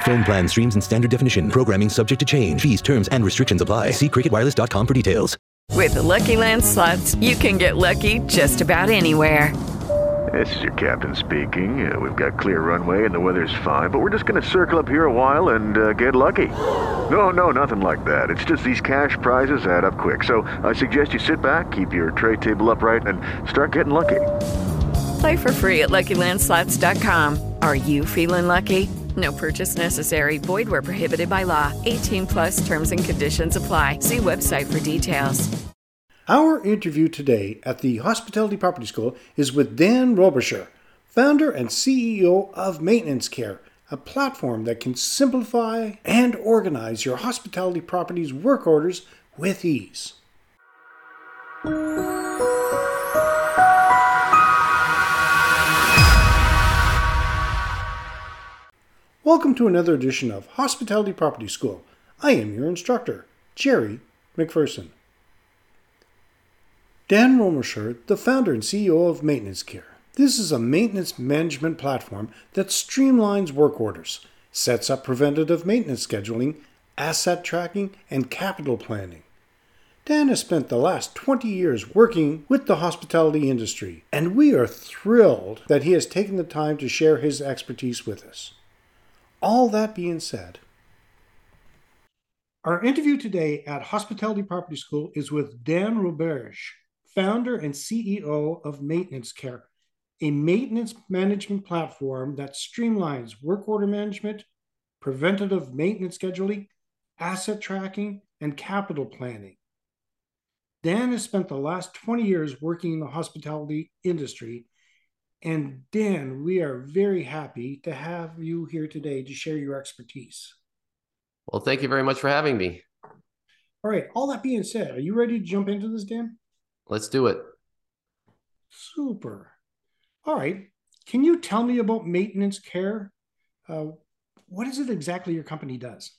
Phone plan streams in standard definition. Programming subject to change. Fees, terms, and restrictions apply. See cricketwireless.com for details. With the Lucky Land slots, you can get lucky just about anywhere. This is your captain speaking. Uh, we've got clear runway and the weather's fine, but we're just going to circle up here a while and uh, get lucky. No, no, nothing like that. It's just these cash prizes add up quick. So I suggest you sit back, keep your tray table upright, and start getting lucky. Play for free at LuckyLandSlots.com. Are you feeling lucky? No purchase necessary. Void where prohibited by law. 18 plus terms and conditions apply. See website for details. Our interview today at the Hospitality Property School is with Dan Roberge, founder and CEO of Maintenance Care, a platform that can simplify and organize your hospitality property's work orders with ease. Welcome to another edition of Hospitality Property School. I am your instructor, Jerry McPherson. Dan Roberge, the founder and CEO of Maintenance Care. This is a maintenance management platform that streamlines work orders, sets up preventative maintenance scheduling, asset tracking, and capital planning. Dan has spent the last 20 years working with the hospitality industry, and we are thrilled that he has taken the time to share his expertise with us. All that being said, our interview today at Hospitality Property School is with Dan Roberge, founder and CEO of Maintenance Care, a maintenance management platform that streamlines work order management, preventative maintenance scheduling, asset tracking, and capital planning. Dan has spent the last 20 years working in the hospitality industry and Dan, we are very happy to have you here today to share your expertise. Well, thank you very much for having me. All right. All that being said, are you ready to jump into this, Dan? Let's do it. Super. All right. Can you tell me about maintenance care? Uh, what is it exactly your company does?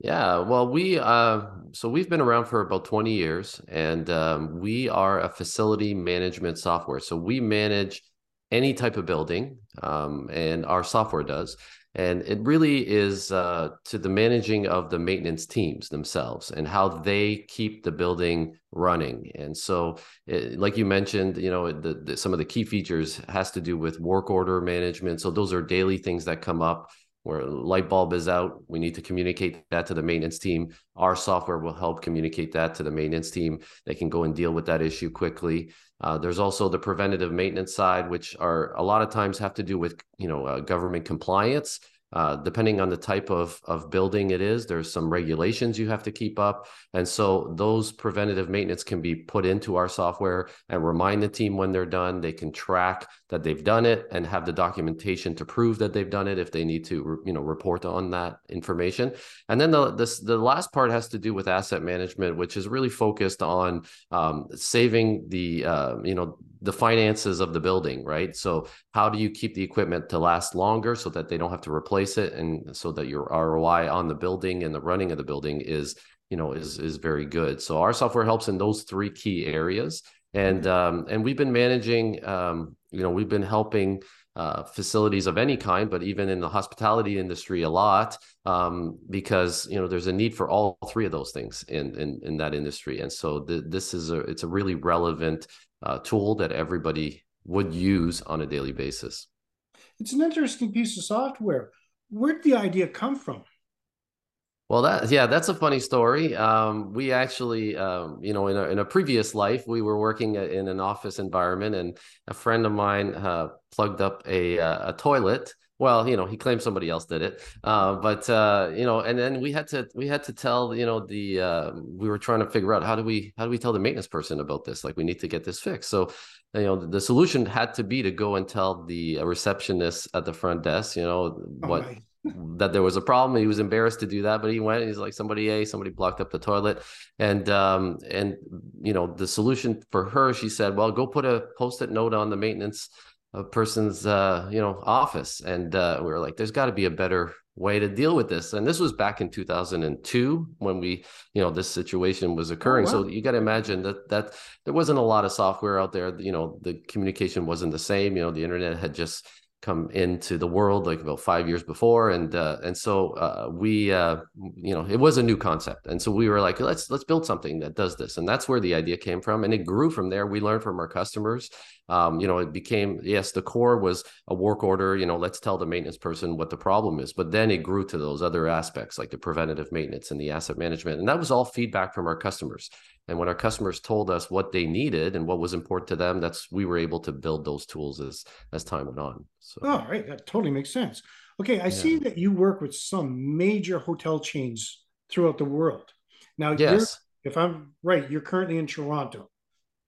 Yeah, well, we uh, so we've been around for about 20 years, and um, we are a facility management software. So we manage any type of building, um, and our software does. And it really is uh, to the managing of the maintenance teams themselves and how they keep the building running. And so, it, like you mentioned, you know, the, the, some of the key features has to do with work order management. So those are daily things that come up where light bulb is out we need to communicate that to the maintenance team our software will help communicate that to the maintenance team they can go and deal with that issue quickly uh, there's also the preventative maintenance side which are a lot of times have to do with you know uh, government compliance uh, depending on the type of, of building it is, there's some regulations you have to keep up. And so those preventative maintenance can be put into our software and remind the team when they're done. They can track that they've done it and have the documentation to prove that they've done it if they need to, you know, report on that information. And then the, the, the last part has to do with asset management, which is really focused on um, saving the, uh, you know, the finances of the building, right? So how do you keep the equipment to last longer so that they don't have to replace it and so that your ROI on the building and the running of the building is, you know, is is very good. So our software helps in those three key areas. And um, and we've been managing um, you know, we've been helping uh, facilities of any kind, but even in the hospitality industry a lot, um, because you know there's a need for all three of those things in in, in that industry, and so the, this is a it's a really relevant uh, tool that everybody would use on a daily basis. It's an interesting piece of software. Where did the idea come from? Well, that yeah, that's a funny story. Um, we actually, um, you know, in a, in a previous life, we were working in an office environment, and a friend of mine uh, plugged up a uh, a toilet. Well, you know, he claimed somebody else did it, uh, but uh, you know, and then we had to we had to tell you know the uh, we were trying to figure out how do we how do we tell the maintenance person about this? Like, we need to get this fixed. So you know the solution had to be to go and tell the receptionist at the front desk you know what that there was a problem. He was embarrassed to do that, but he went. He's like, somebody, a somebody blocked up the toilet, and um, and you know, the solution for her, she said, well, go put a post-it note on the maintenance a person's uh, you know office and uh, we were like there's got to be a better way to deal with this and this was back in 2002 when we you know this situation was occurring oh, wow. so you got to imagine that that there wasn't a lot of software out there you know the communication wasn't the same you know the internet had just come into the world like about five years before and uh, and so uh, we uh, you know it was a new concept and so we were like let's let's build something that does this and that's where the idea came from and it grew from there. We learned from our customers um, you know it became yes the core was a work order you know let's tell the maintenance person what the problem is but then it grew to those other aspects like the preventative maintenance and the asset management and that was all feedback from our customers and when our customers told us what they needed and what was important to them, that's we were able to build those tools as as time went on. So oh, right, that totally makes sense. Okay, I yeah. see that you work with some major hotel chains throughout the world. Now, yes, if I'm right, you're currently in Toronto,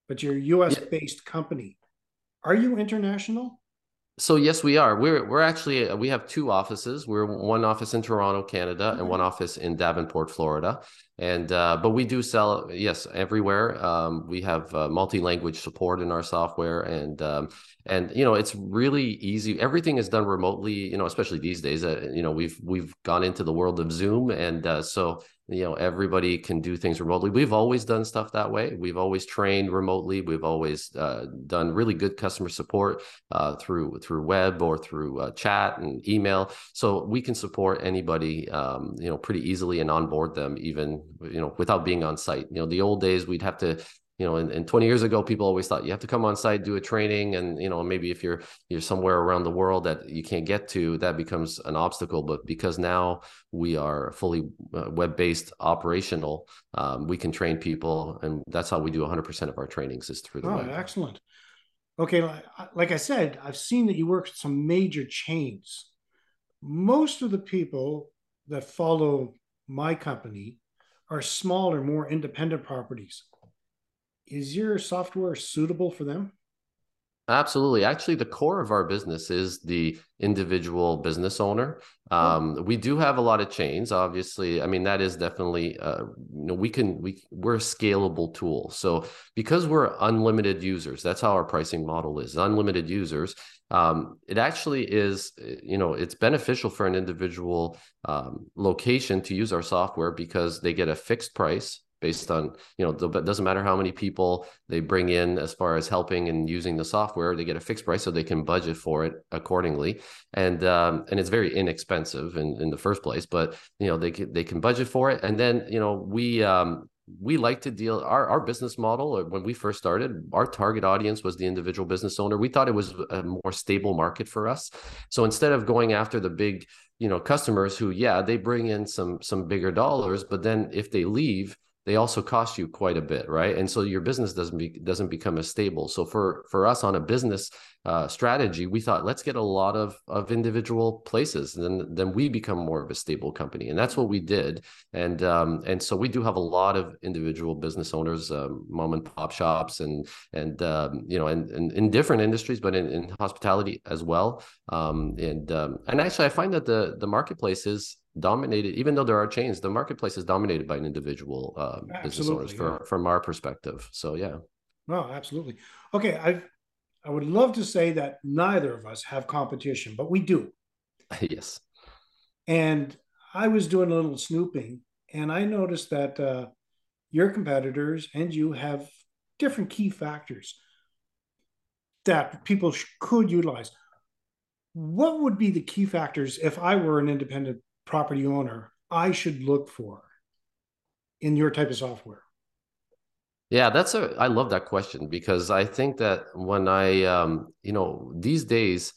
but you're a U.S. Yeah. based company. Are you international? So yes, we are. We're we're actually uh, we have two offices. We're one office in Toronto, Canada, and mm-hmm. one office in Davenport, Florida. And uh, but we do sell yes everywhere. Um, we have uh, multi-language support in our software, and um, and you know it's really easy. Everything is done remotely. You know, especially these days. Uh, you know, we've we've gone into the world of Zoom, and uh, so you know everybody can do things remotely we've always done stuff that way we've always trained remotely we've always uh, done really good customer support uh, through through web or through uh, chat and email so we can support anybody um, you know pretty easily and onboard them even you know without being on site you know the old days we'd have to you know, and, and 20 years ago, people always thought you have to come on site, do a training, and you know, maybe if you're you're somewhere around the world that you can't get to, that becomes an obstacle. But because now we are fully uh, web-based operational, um, we can train people, and that's how we do 100% of our trainings is through the oh, web. Excellent. Okay, like I said, I've seen that you work with some major chains. Most of the people that follow my company are smaller, more independent properties is your software suitable for them? Absolutely. Actually, the core of our business is the individual business owner. Um, oh. We do have a lot of chains, obviously. I mean, that is definitely, uh, you know, we can, we, we're a scalable tool. So because we're unlimited users, that's how our pricing model is unlimited users. Um, it actually is, you know, it's beneficial for an individual um, location to use our software because they get a fixed price based on you know it doesn't matter how many people they bring in as far as helping and using the software they get a fixed price so they can budget for it accordingly. And um, and it's very inexpensive in, in the first place but you know they can, they can budget for it. And then you know we um, we like to deal our, our business model uh, when we first started our target audience was the individual business owner. We thought it was a more stable market for us. So instead of going after the big you know customers who yeah they bring in some some bigger dollars but then if they leave they also cost you quite a bit right? And so your business doesn't be doesn't become as stable. So for for us on a business uh, strategy we thought let's get a lot of of individual places and then then we become more of a stable company. And that's what we did. And um, and so we do have a lot of individual business owners um, mom and pop shops and and um, you know and, and, in different industries but in, in hospitality as well. Um, and um, and actually i find that the the marketplace is dominated even though there are chains the marketplace is dominated by an individual uh, business owners yeah. from our perspective. So yeah. No absolutely. Okay i i would love to say that neither of us have competition but we do. Yes. And i was doing a little snooping and i noticed that uh, your competitors and you have different key factors that people sh- could utilize. What would be the key factors if I were an independent property owner I should look for in your type of software? Yeah, that's a I love that question because I think that when I um you know these days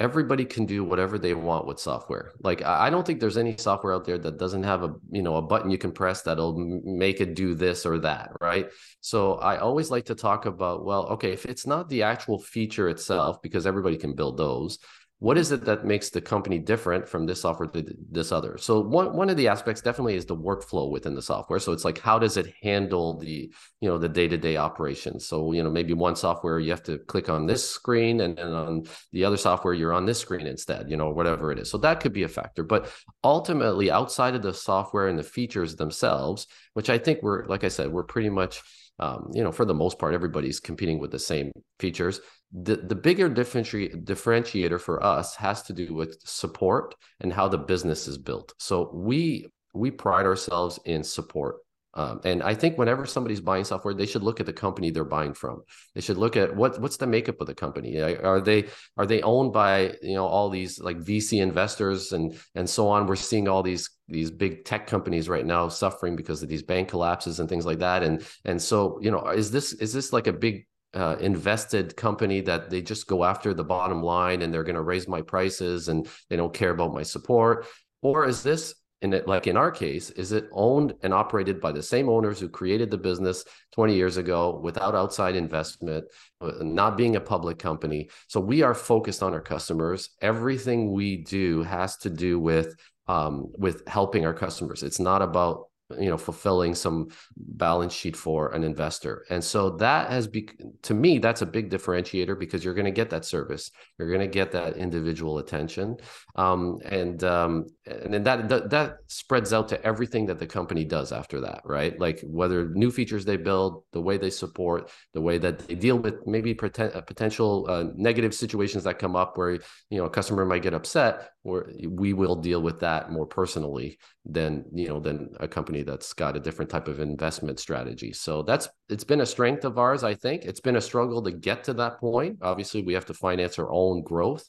everybody can do whatever they want with software. Like I don't think there's any software out there that doesn't have a you know a button you can press that'll make it do this or that, right? So I always like to talk about well, okay, if it's not the actual feature itself because everybody can build those, what is it that makes the company different from this software to this other? So one, one of the aspects definitely is the workflow within the software. So it's like how does it handle the you know the day-to-day operations? So you know maybe one software you have to click on this screen and then on the other software you're on this screen instead you know whatever it is. So that could be a factor. But ultimately outside of the software and the features themselves which i think we're like i said we're pretty much um, you know, for the most part, everybody's competing with the same features. The the bigger differenti- differentiator for us has to do with support and how the business is built. So we we pride ourselves in support. Um, and I think whenever somebody's buying software, they should look at the company they're buying from. They should look at what what's the makeup of the company. Are they are they owned by you know all these like VC investors and and so on? We're seeing all these these big tech companies right now suffering because of these bank collapses and things like that. And and so you know is this is this like a big uh, invested company that they just go after the bottom line and they're going to raise my prices and they don't care about my support? Or is this in it like in our case is it owned and operated by the same owners who created the business 20 years ago without outside investment uh, not being a public company? So we are focused on our customers. Everything we do has to do with um, with helping our customers. It's not about you know fulfilling some balance sheet for an investor. And so that has be to me that's a big differentiator because you're going to get that service. You're going to get that individual attention. Um, and um, and then that, that that spreads out to everything that the company does after that right? Like whether new features they build the way they support the way that they deal with maybe pretend, uh, potential uh, negative situations that come up where you know a customer might get upset or we will deal with that more personally than you know than a company that's got a different type of investment strategy. So that's it's been a strength of ours i think. It's been a struggle to get to that point. Obviously we have to finance our own growth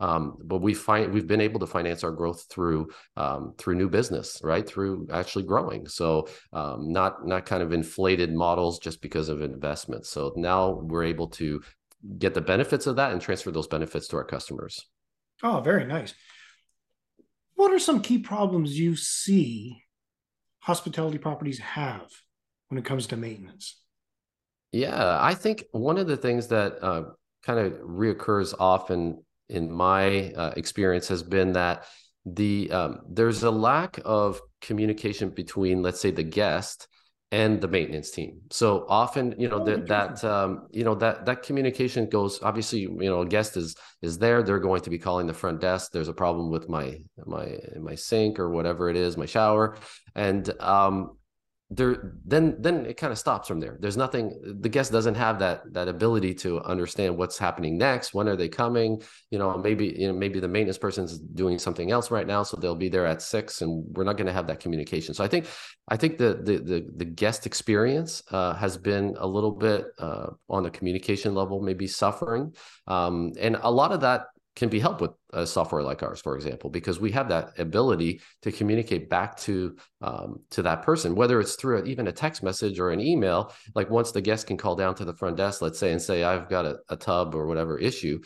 um, but we find we've been able to finance our growth through um, through new business, right? Through actually growing. So um, not not kind of inflated models just because of investments. So now we're able to get the benefits of that and transfer those benefits to our customers. Oh, very nice. What are some key problems you see hospitality properties have when it comes to maintenance? Yeah, I think one of the things that uh, kind of reoccurs often in my uh, experience has been that the um, there's a lack of communication between, let's say, the guest and the maintenance team. So often, you know, oh, that that um, you know that that communication goes. Obviously, you know, a guest is is there. They're going to be calling the front desk. There's a problem with my my my sink or whatever it is, my shower, and um, there then then it kind of stops from there. There's nothing the guest doesn't have that that ability to understand what's happening next when are they coming you know maybe you know maybe the maintenance person's doing something else right now so they'll be there at six and we're not going to have that communication. So i think i think the the the, the guest experience uh, has been a little bit uh, on the communication level maybe suffering. Um, and a lot of that can be helped with a software like ours, for example, because we have that ability to communicate back to um, to that person, whether it's through even a text message or an email. Like once the guest can call down to the front desk, let's say, and say, "I've got a, a tub or whatever issue,"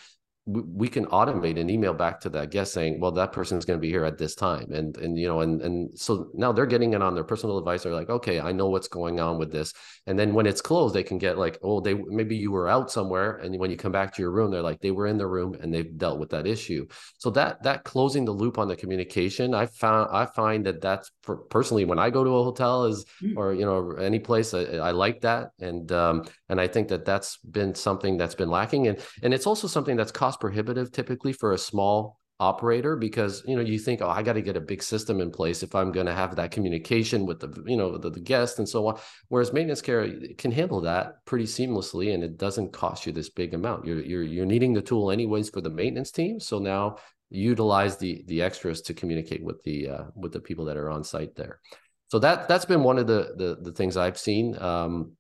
we can automate an email back to that guest saying, well, that person is going to be here at this time. And, and, you know, and, and so now they're getting it on their personal device. They're like, okay, I know what's going on with this. And then when it's closed, they can get like, oh, they, maybe you were out somewhere. And when you come back to your room, they're like, they were in the room and they've dealt with that issue. So that, that closing the loop on the communication, I found, I find that that's for personally, when I go to a hotel is, mm-hmm. or, you know, any place I, I like that. And, um, and I think that that's been something that's been lacking. And, and it's also something that's cost prohibitive typically for a small operator because you know you think oh i got to get a big system in place if i'm going to have that communication with the you know the, the guest and so on. Whereas maintenance care can handle that pretty seamlessly and it doesn't cost you this big amount. You're you're, you're needing the tool anyways for the maintenance team so now utilize the the extras to communicate with the uh, with the people that are on site there. So that that's been one of the the, the things i've seen um,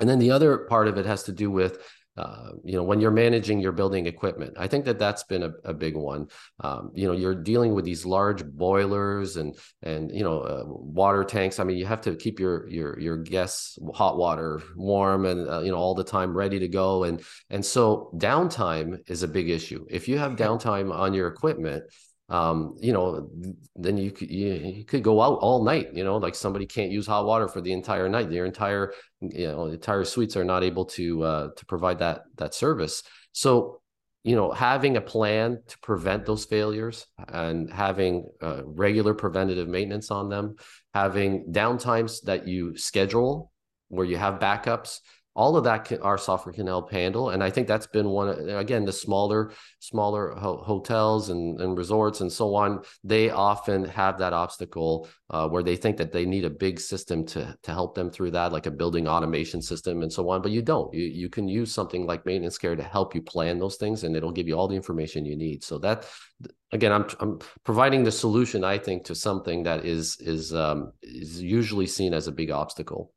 and then the other part of it has to do with uh, you know when you're managing your building equipment. I think that that's been a, a big one. Um, you know you're dealing with these large boilers and and you know uh, water tanks. I mean you have to keep your your your guests hot water warm and uh, you know all the time ready to go. And and so downtime is a big issue. If you have downtime on your equipment um, you know, then you could you, you, could go out all night. You know, like somebody can't use hot water for the entire night. Their entire you know entire suites are not able to uh, to provide that that service. So you know having a plan to prevent those failures and having uh, regular preventative maintenance on them having downtimes that you schedule where you have backups all of that can, our software can help handle and i think that's been one again the smaller smaller ho- hotels and, and resorts and so on they often have that obstacle uh, where they think that they need a big system to to help them through that like a building automation system and so on but you don't. You, you can use something like maintenance care to help you plan those things and it'll give you all the information you need. So that again i'm i'm providing the solution i think to something that is is um, is usually seen as a big obstacle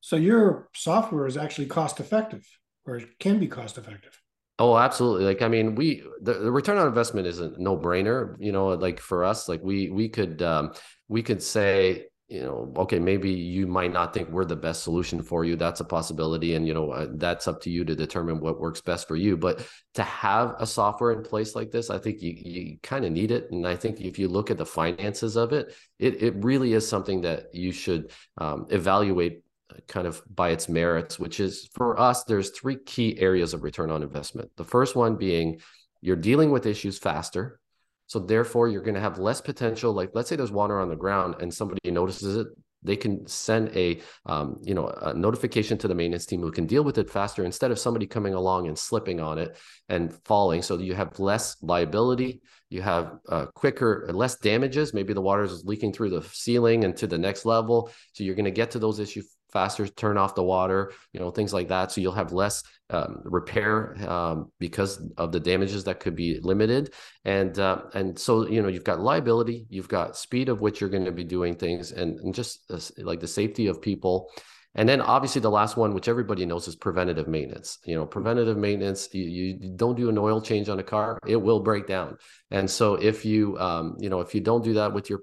so your software is actually cost effective or it can be cost effective. Oh, absolutely. Like, I mean, we, the, the return on investment is a no brainer, you know, like for us, like we, we could, um, we could say, you know, okay, maybe you might not think we're the best solution for you. That's a possibility. And, you know, uh, that's up to you to determine what works best for you. But to have a software in place like this, I think you, you kind of need it. And I think if you look at the finances of it, it, it really is something that you should um, evaluate kind of by its merits, which is for us, there's three key areas of return on investment. The first one being you're dealing with issues faster. So therefore, you're going to have less potential. Like let's say there's water on the ground and somebody notices it, they can send a um, you know a notification to the maintenance team who can deal with it faster instead of somebody coming along and slipping on it and falling. So you have less liability, you have uh, quicker, less damages. Maybe the water is leaking through the ceiling and to the next level. So you're going to get to those issues faster turn off the water you know things like that. So you'll have less um, repair um, because of the damages that could be limited. And uh, and so you know you've got liability you've got speed of which you're going to be doing things and, and just uh, like the safety of people. And then obviously the last one which everybody knows is preventative maintenance. You know preventative maintenance you, you don't do an oil change on a car it will break down. And so if you um, you know if you don't do that with your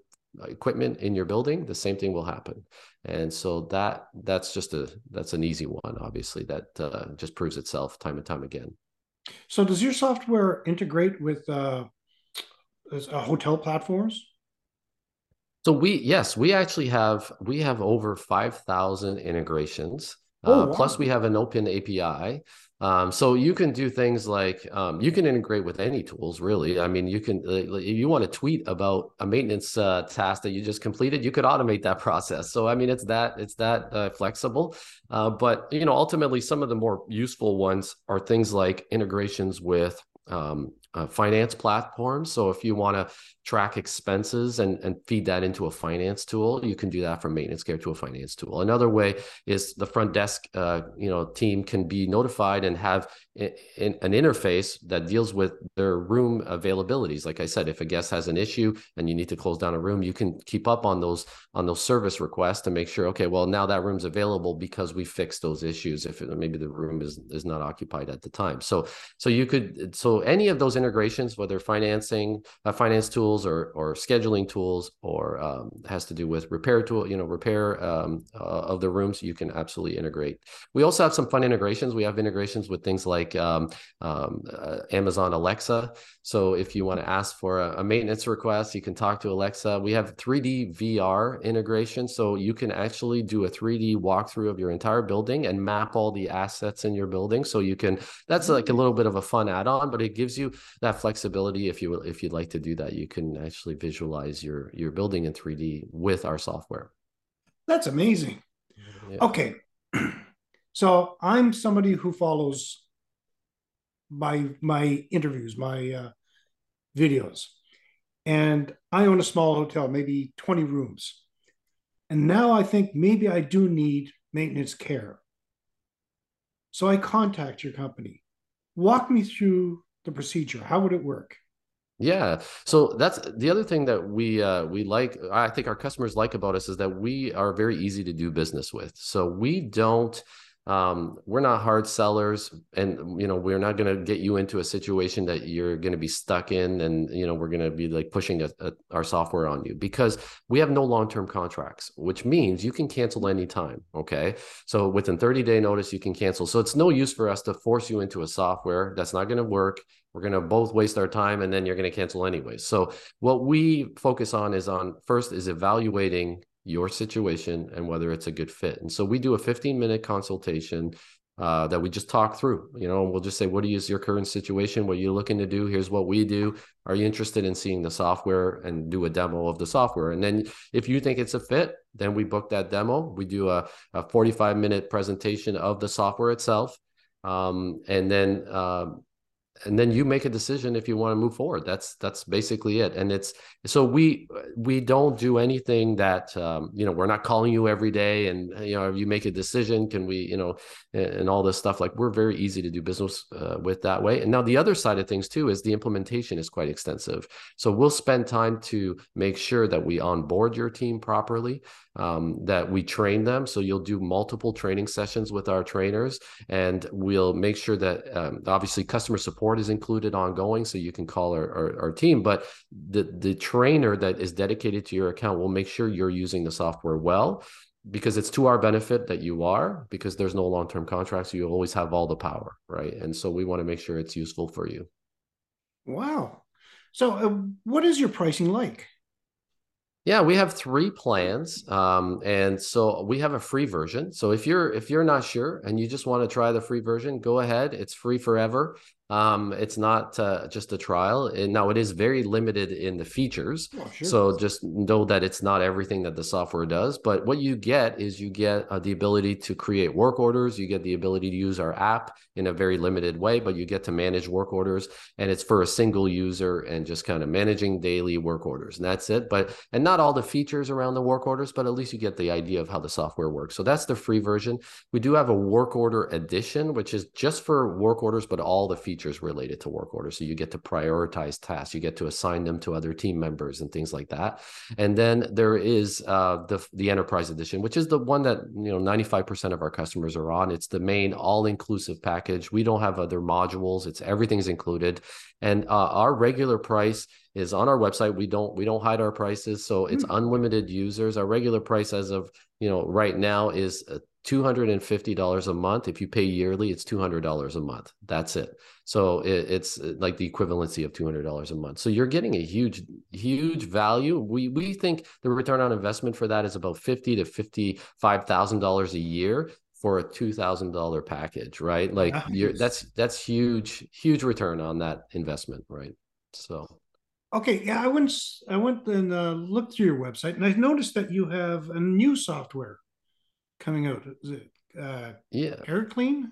equipment in your building the same thing will happen. And so that that's just a that's an easy one obviously that uh, just proves itself time and time again. So does your software integrate with uh, uh, hotel platforms? So we yes we actually have we have over 5000 integrations oh, uh, wow. plus we have an open api um, so you can do things like um, you can integrate with any tools, really. I mean, you can if you want to tweet about a maintenance uh, task that you just completed, you could automate that process. So I mean, it's that it's that uh, flexible. Uh, but you know, ultimately, some of the more useful ones are things like integrations with um, uh, finance platforms. So if you want to track expenses and, and feed that into a finance tool, you can do that from maintenance care to a finance tool. Another way is the front desk, uh, you know, team can be notified and have in, in, an interface that deals with their room availabilities. Like I said, if a guest has an issue and you need to close down a room, you can keep up on those on those service requests to make sure, okay, well now that room's available because we fixed those issues. If it, maybe the room is is not occupied at the time, so so you could so any of those integrations, whether financing, uh, finance tools, or or scheduling tools, or um, has to do with repair tool, you know, repair um, uh, of the rooms, you can absolutely integrate. We also have some fun integrations. We have integrations with things like um, um uh, Amazon Alexa. So if you want to ask for a, a, maintenance request, you can talk to Alexa. We have 3D VR integration, so you can actually do a 3D walkthrough of your entire building and map all the assets in your building. So you can. That's like a little bit of a fun add-on, but it gives you that flexibility if you if you'd like to do that you can actually visualize your your building in 3d with our software that's amazing yeah. okay so i'm somebody who follows my my interviews my uh, videos and i own a small hotel maybe 20 rooms and now i think maybe i do need maintenance care so i contact your company walk me through the procedure? How would it work? Yeah. So that's the other thing that we uh, we like. I think our customers like about us is that we are very easy to do business with. So we don't um, we're not hard sellers and you know we're not going to get you into a situation that you're going to be stuck in and you know we're going to be like pushing a, a, our software on you because we have no long-term contracts which means you can cancel anytime okay so within 30 day notice you can cancel so it's no use for us to force you into a software that's not going to work we're going to both waste our time and then you're going to cancel anyway. so what we focus on is on first is evaluating your situation and whether it's a good fit. And so we do a 15 minute consultation uh, that we just talk through. You know, we'll just say, "What is your current situation? What are you looking to do? Here's what we do. Are you interested in seeing the software and do a demo of the software?" And then, if you think it's a fit, then we book that demo. We do a, a 45 minute presentation of the software itself, um, and then uh, and then you make a decision if you want to move forward. That's that's basically it. And it's so we we don't do anything that um, you know we're not calling you every day and you know you make a decision can we you know and, and all this stuff. Like we're very easy to do business uh, with that way. And now the other side of things too is the implementation is quite extensive. So we'll spend time to make sure that we onboard your team properly um, that we train them. So you'll do multiple training sessions with our trainers, and we'll make sure that um, obviously customer support is included ongoing, so you can call our, our, our, team. But the the trainer that is dedicated to your account will make sure you're using the software well. Because it's to our benefit that you are, because there's no long term contracts, you always have all the power, right? And so we want to make sure it's useful for you. Wow. So, uh, what is your pricing like? Yeah, we have three plans, um, and so we have a free version. So if you're if you're not sure and you just want to try the free version, go ahead. It's free forever. Um, it's not uh, just a trial. And now it is very limited in the features. Oh, sure. So just know that it's not everything that the software does. But what you get is you get uh, the ability to create work orders. You get the ability to use our app in a very limited way, but you get to manage work orders. And it's for a single user and just kind of managing daily work orders. And that's it. But and not all the features around the work orders, but at least you get the idea of how the software works. So that's the free version. We do have a work order edition, which is just for work orders, but all the features features related to work order. So you get to prioritize tasks, you get to assign them to other team members and things like that. And then there is uh, the the enterprise edition, which is the one that you know 95% of our customers are on. It's the main all-inclusive package. We don't have other modules. It's everything's included. And uh, our regular price is on our website. We don't we don't hide our prices, so it's mm-hmm. unlimited users. Our regular price as of you know right now is uh, $250 a month. If you pay yearly, it's $200 a month. That's it. So it, it's uh, like the equivalency of $200 a month. So you're getting a huge, huge value. We we think the return on investment for that is about fifty to $55,000 a year for a $2,000 package, right? Like nice. you're, that's, that's huge, huge return on that investment, right? So. Okay, yeah, I went I went and uh, looked through your website, and I noticed that you have a new software coming out. Is it uh, yeah, CareClean?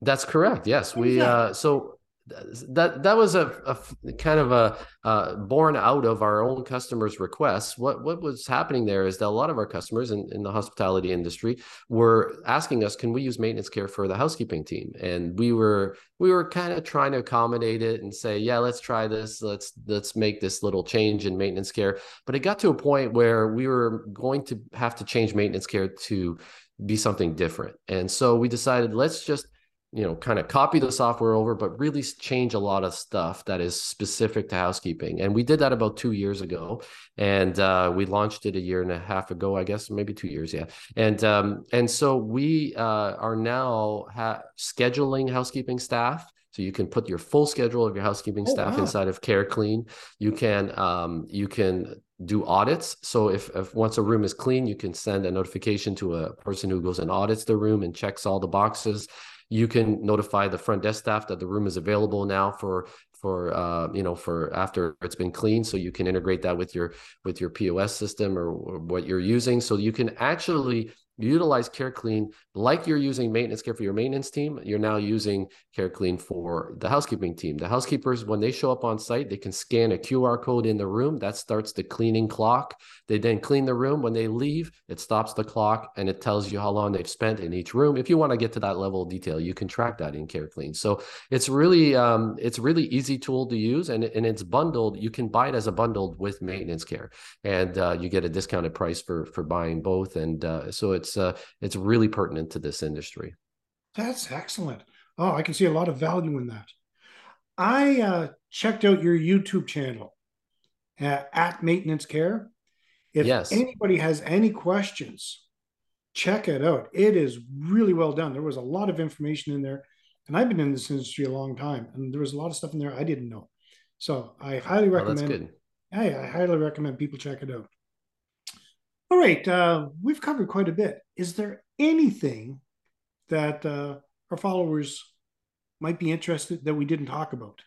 That's correct. Yes, we uh, so that that was a, a kind of a uh, born out of our own customers' requests. What what was happening there is that a lot of our customers in, in the hospitality industry were asking us, "Can we use maintenance care for the housekeeping team?" And we were we were kind of trying to accommodate it and say, "Yeah, let's try this. Let's let's make this little change in maintenance care." But it got to a point where we were going to have to change maintenance care to be something different, and so we decided let's just you know kind of copy the software over but really change a lot of stuff that is specific to housekeeping and we did that about two years ago and uh, we launched it a year and a half ago i guess maybe two years yeah and um, and so we uh, are now ha- scheduling housekeeping staff so you can put your full schedule of your housekeeping oh, staff wow. inside of CareClean. You can um, you can do audits. So if, if once a room is clean, you can send a notification to a person who goes and audits the room and checks all the boxes you can notify the front desk staff that the room is available now for for uh, you know for after it's been cleaned. So you can integrate that with your with your pos system or, or what you're using. So you can actually utilize CareClean like you're using maintenance care for your maintenance team. You're now using CareClean for the housekeeping team. The housekeepers, when they show up on site, they can scan a QR code in the room. That starts the cleaning clock. They then clean the room. When they leave, it stops the clock and it tells you how long they've spent in each room. If you want to get to that level of detail, you can track that in CareClean. So it's really um, it's really easy tool to use and, and it's bundled. You can buy it as a bundled with maintenance care, and uh, you get a discounted price for for buying both. And uh, so it's it's uh, it's really pertinent to this industry. That's excellent. Oh, I can see a lot of value in that. I uh, checked out your YouTube channel uh, at Maintenance Care. If yes. anybody has any questions, check it out. It is really well done. There was a lot of information in there, and I've been in this industry a long time, and there was a lot of stuff in there I didn't know. So I highly recommend. Oh, I, I highly recommend people check it out. All right, uh, we've covered quite a bit. Is there anything that uh, our followers might be interested that we didn't talk about?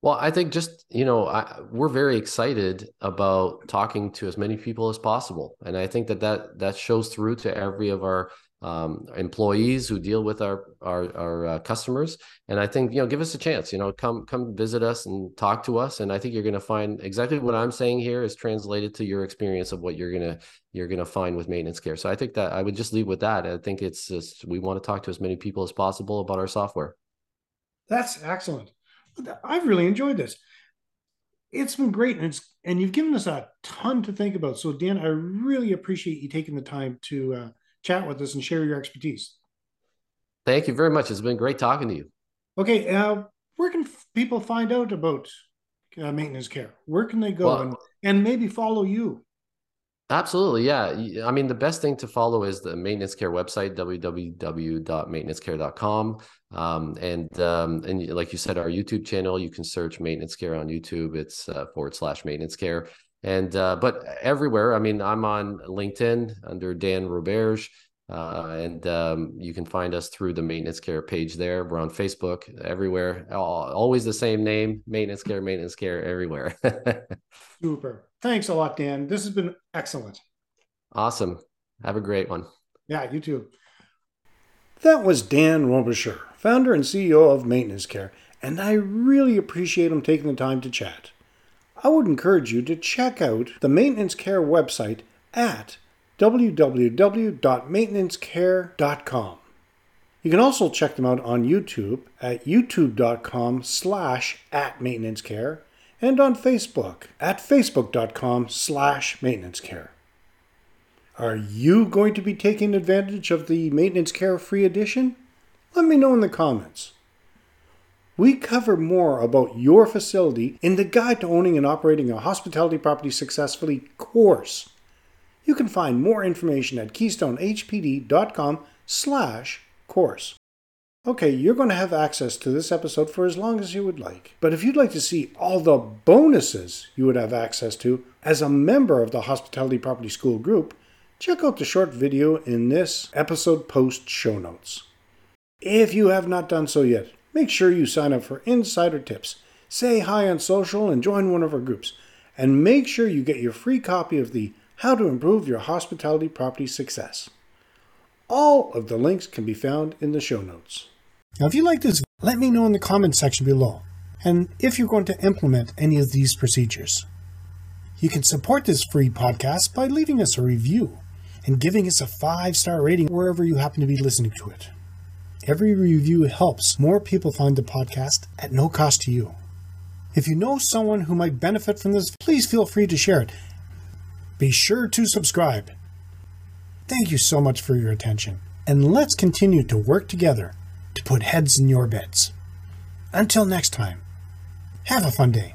Well, I think just, you know, I, we're very excited about talking to as many people as possible. And I think that that, that shows through to every of our um, employees who deal with our our, our uh, customers. And I think you know, give us a chance. You know, come come visit us and talk to us. And I think you're going to find exactly what I'm saying here is translated to your experience of what you're gonna you're gonna find with maintenance care. So I think that I would just leave with that. I think it's just we want to talk to as many people as possible about our software. That's excellent. I've really enjoyed this. It's been great, and it's and you've given us a ton to think about. So, Dan, I really appreciate you taking the time to uh, chat with us and share your expertise. Thank you very much. It's been great talking to you. Okay, uh, where can people find out about uh, maintenance care? Where can they go well, and, and maybe follow you? Absolutely, yeah. I mean, the best thing to follow is the maintenance care website, www.maintenancecare.com. Um, and um, and like you said, our YouTube channel, you can search maintenance care on YouTube. It's uh, forward slash maintenance care and uh, but everywhere. I mean, I'm on LinkedIn under Dan Roberge, uh, and um, you can find us through the maintenance care page there. We're on Facebook everywhere. Always the same name: maintenance care, maintenance care everywhere. Super. Thanks a lot, Dan. This has been excellent. Awesome. Have a great one. Yeah, you too. That was Dan Robichaud, founder and CEO of Maintenance Care, and I really appreciate him taking the time to chat. I would encourage you to check out the Maintenance Care website at www.maintenancecare.com. You can also check them out on YouTube at youtube.com slash at maintenancecare and on Facebook at facebook.com slash maintenancecare. Are you going to be taking advantage of the Maintenance Care Free Edition? Let me know in the comments. We cover more about your facility in the Guide to Owning and Operating a Hospitality Property Successfully course. You can find more information at keystonehpd.com slash course. Okay, you're going to have access to this episode for as long as you would like. But if you'd like to see all the bonuses you would have access to as a member of the Hospitality Property School group, check out the short video in this episode post show notes. If you have not done so yet, Make sure you sign up for insider tips, say hi on social, and join one of our groups. And make sure you get your free copy of the How to Improve Your Hospitality Property Success. All of the links can be found in the show notes. Now, if you like this, let me know in the comments section below, and if you're going to implement any of these procedures. You can support this free podcast by leaving us a review and giving us a five star rating wherever you happen to be listening to it. Every review helps more people find the podcast at no cost to you. If you know someone who might benefit from this, please feel free to share it. Be sure to subscribe. Thank you so much for your attention, and let's continue to work together to put heads in your beds. Until next time, have a fun day.